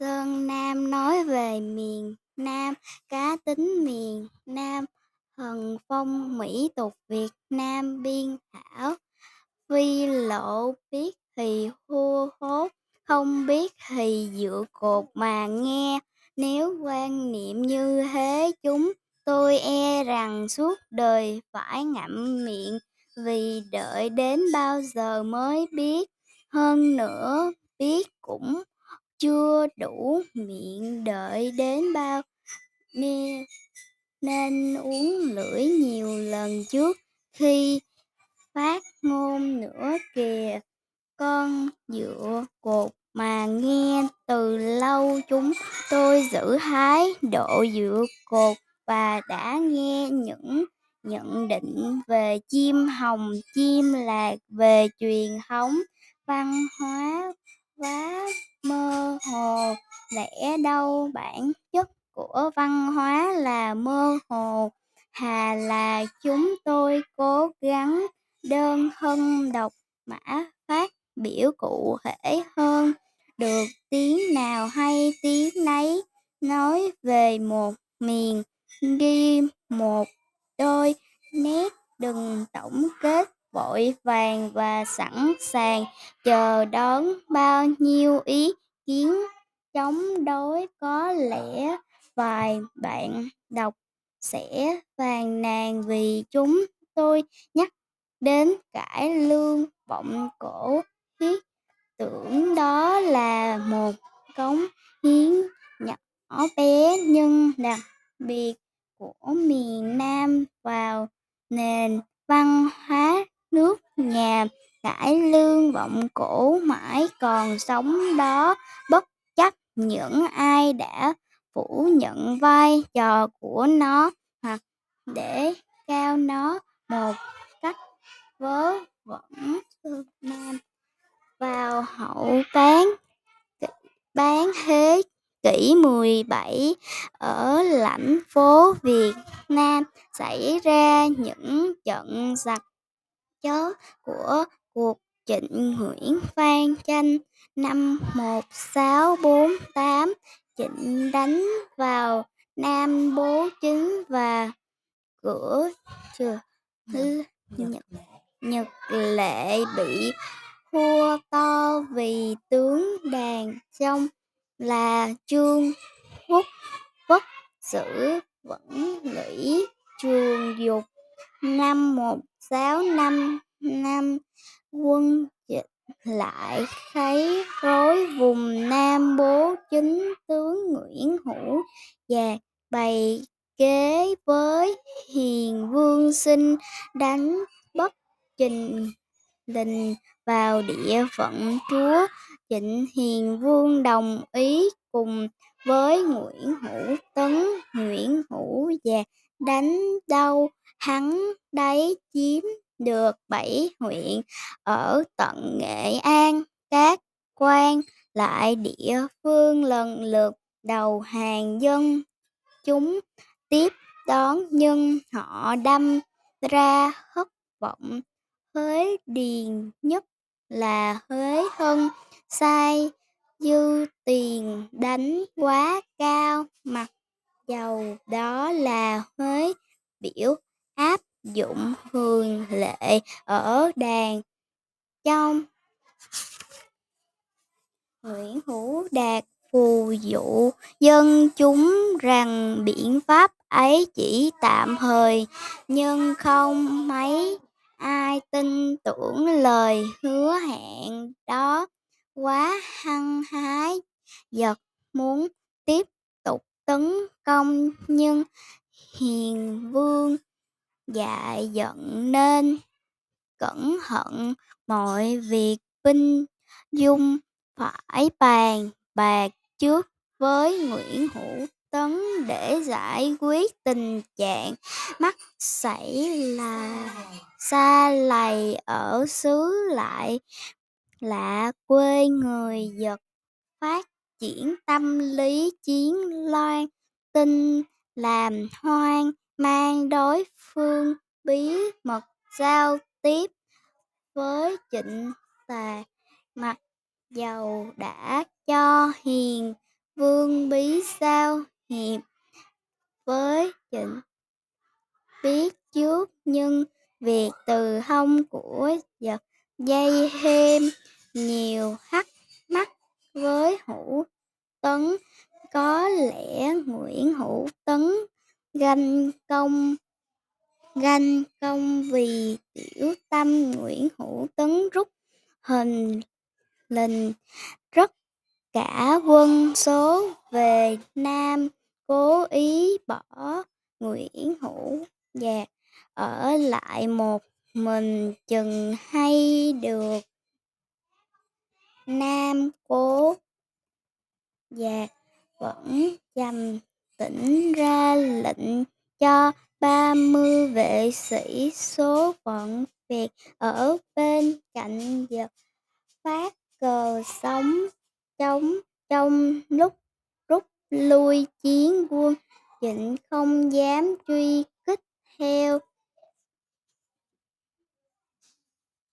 Sơn Nam nói về miền Nam, cá tính miền Nam, thần phong mỹ tục Việt Nam biên thảo. Phi lộ biết thì hua hốt, không biết thì dựa cột mà nghe. Nếu quan niệm như thế chúng tôi e rằng suốt đời phải ngậm miệng vì đợi đến bao giờ mới biết. Hơn nữa biết cũng chưa đủ miệng đợi đến bao nên, nên uống lưỡi nhiều lần trước khi phát ngôn nữa kìa. Con dựa cột mà nghe từ lâu chúng tôi giữ hái độ dựa cột và đã nghe những nhận định về chim hồng chim lạc về truyền thống văn hóa bản chất của văn hóa là mơ hồ, hà là chúng tôi cố gắng đơn thân độc mã phát biểu cụ thể hơn. Được tiếng nào hay tiếng nấy, nói về một miền, ghi một đôi nét, đừng tổng kết vội vàng và sẵn sàng chờ đón bao nhiêu ý kiến chống đối có lẽ vài bạn đọc sẽ phàn nàn vì chúng tôi nhắc đến cải lương vọng cổ. Thiết tưởng đó là một cống hiến nhỏ bé nhưng đặc biệt của miền Nam vào nền văn hóa nước nhà. Cải lương vọng cổ mãi còn sống đó, bất những ai đã phủ nhận vai trò của nó hoặc để cao nó một cách vớ vẩn nam vào hậu bán bán thế kỷ 17 ở lãnh phố Việt Nam xảy ra những trận giặc chớ của cuộc Trịnh Nguyễn Phan Tranh năm 1648 Trịnh đánh vào Nam Bố Chính và cửa chưa Nhật, Nhật Lệ bị thua to vì tướng đàn trong là Trương phúc bất sử vẫn lũy trường dục. Năm một sáu năm năm quân dịch lại khấy rối vùng Nam bố chính tướng Nguyễn Hữu và bày kế với Hiền Vương sinh đánh bất trình đình vào địa phận chúa Trịnh Hiền Vương đồng ý cùng với Nguyễn Hữu Tấn, Nguyễn Hữu và đánh đâu hắn đấy chiếm được bảy huyện ở tận Nghệ An, các quan lại địa phương lần lượt đầu hàng dân. Chúng tiếp đón nhưng họ đâm ra thất vọng. Huế điền nhất là Huế Hân sai dư tiền đánh quá cao. Mặc dầu đó là Huế biểu Dũng dụng lệ ở đàn trong Nguyễn Hữu Đạt, phù dụ. Dân chúng rằng biện pháp ấy chỉ tạm thời, nhưng không mấy ai tin tưởng lời hứa hẹn đó. Quá hăng hái, giật muốn tiếp tục tấn công, nhưng hiền vương dại giận nên cẩn thận mọi việc binh dung phải bàn bạc trước với Nguyễn Hữu Tấn để giải quyết tình trạng mắc xảy là xa lầy ở xứ lại lạ quê người giật phát triển tâm lý chiến loan, tin làm hoang mang đối phương bí mật giao tiếp với trịnh tà. Mặc dầu đã cho hiền Vương bí sao hiệp với trịnh, biết trước, nhưng việc từ hông của giật dây thêm nhiều hắc mắc với hữu tấn, có lẽ nguyễn hữu tấn ganh công ganh công vì tiểu tâm nguyễn hữu tấn rút hình lình rất cả quân số về nam cố ý bỏ nguyễn hữu dạt ở lại một mình chừng hay được. Nam cố dạt vẫn dầm tỉnh ra lệnh cho ba mươi vệ sĩ số phận việc ở bên cạnh giật phát cờ sống chống trong lúc rút lui chiến quân trịnh không dám truy kích theo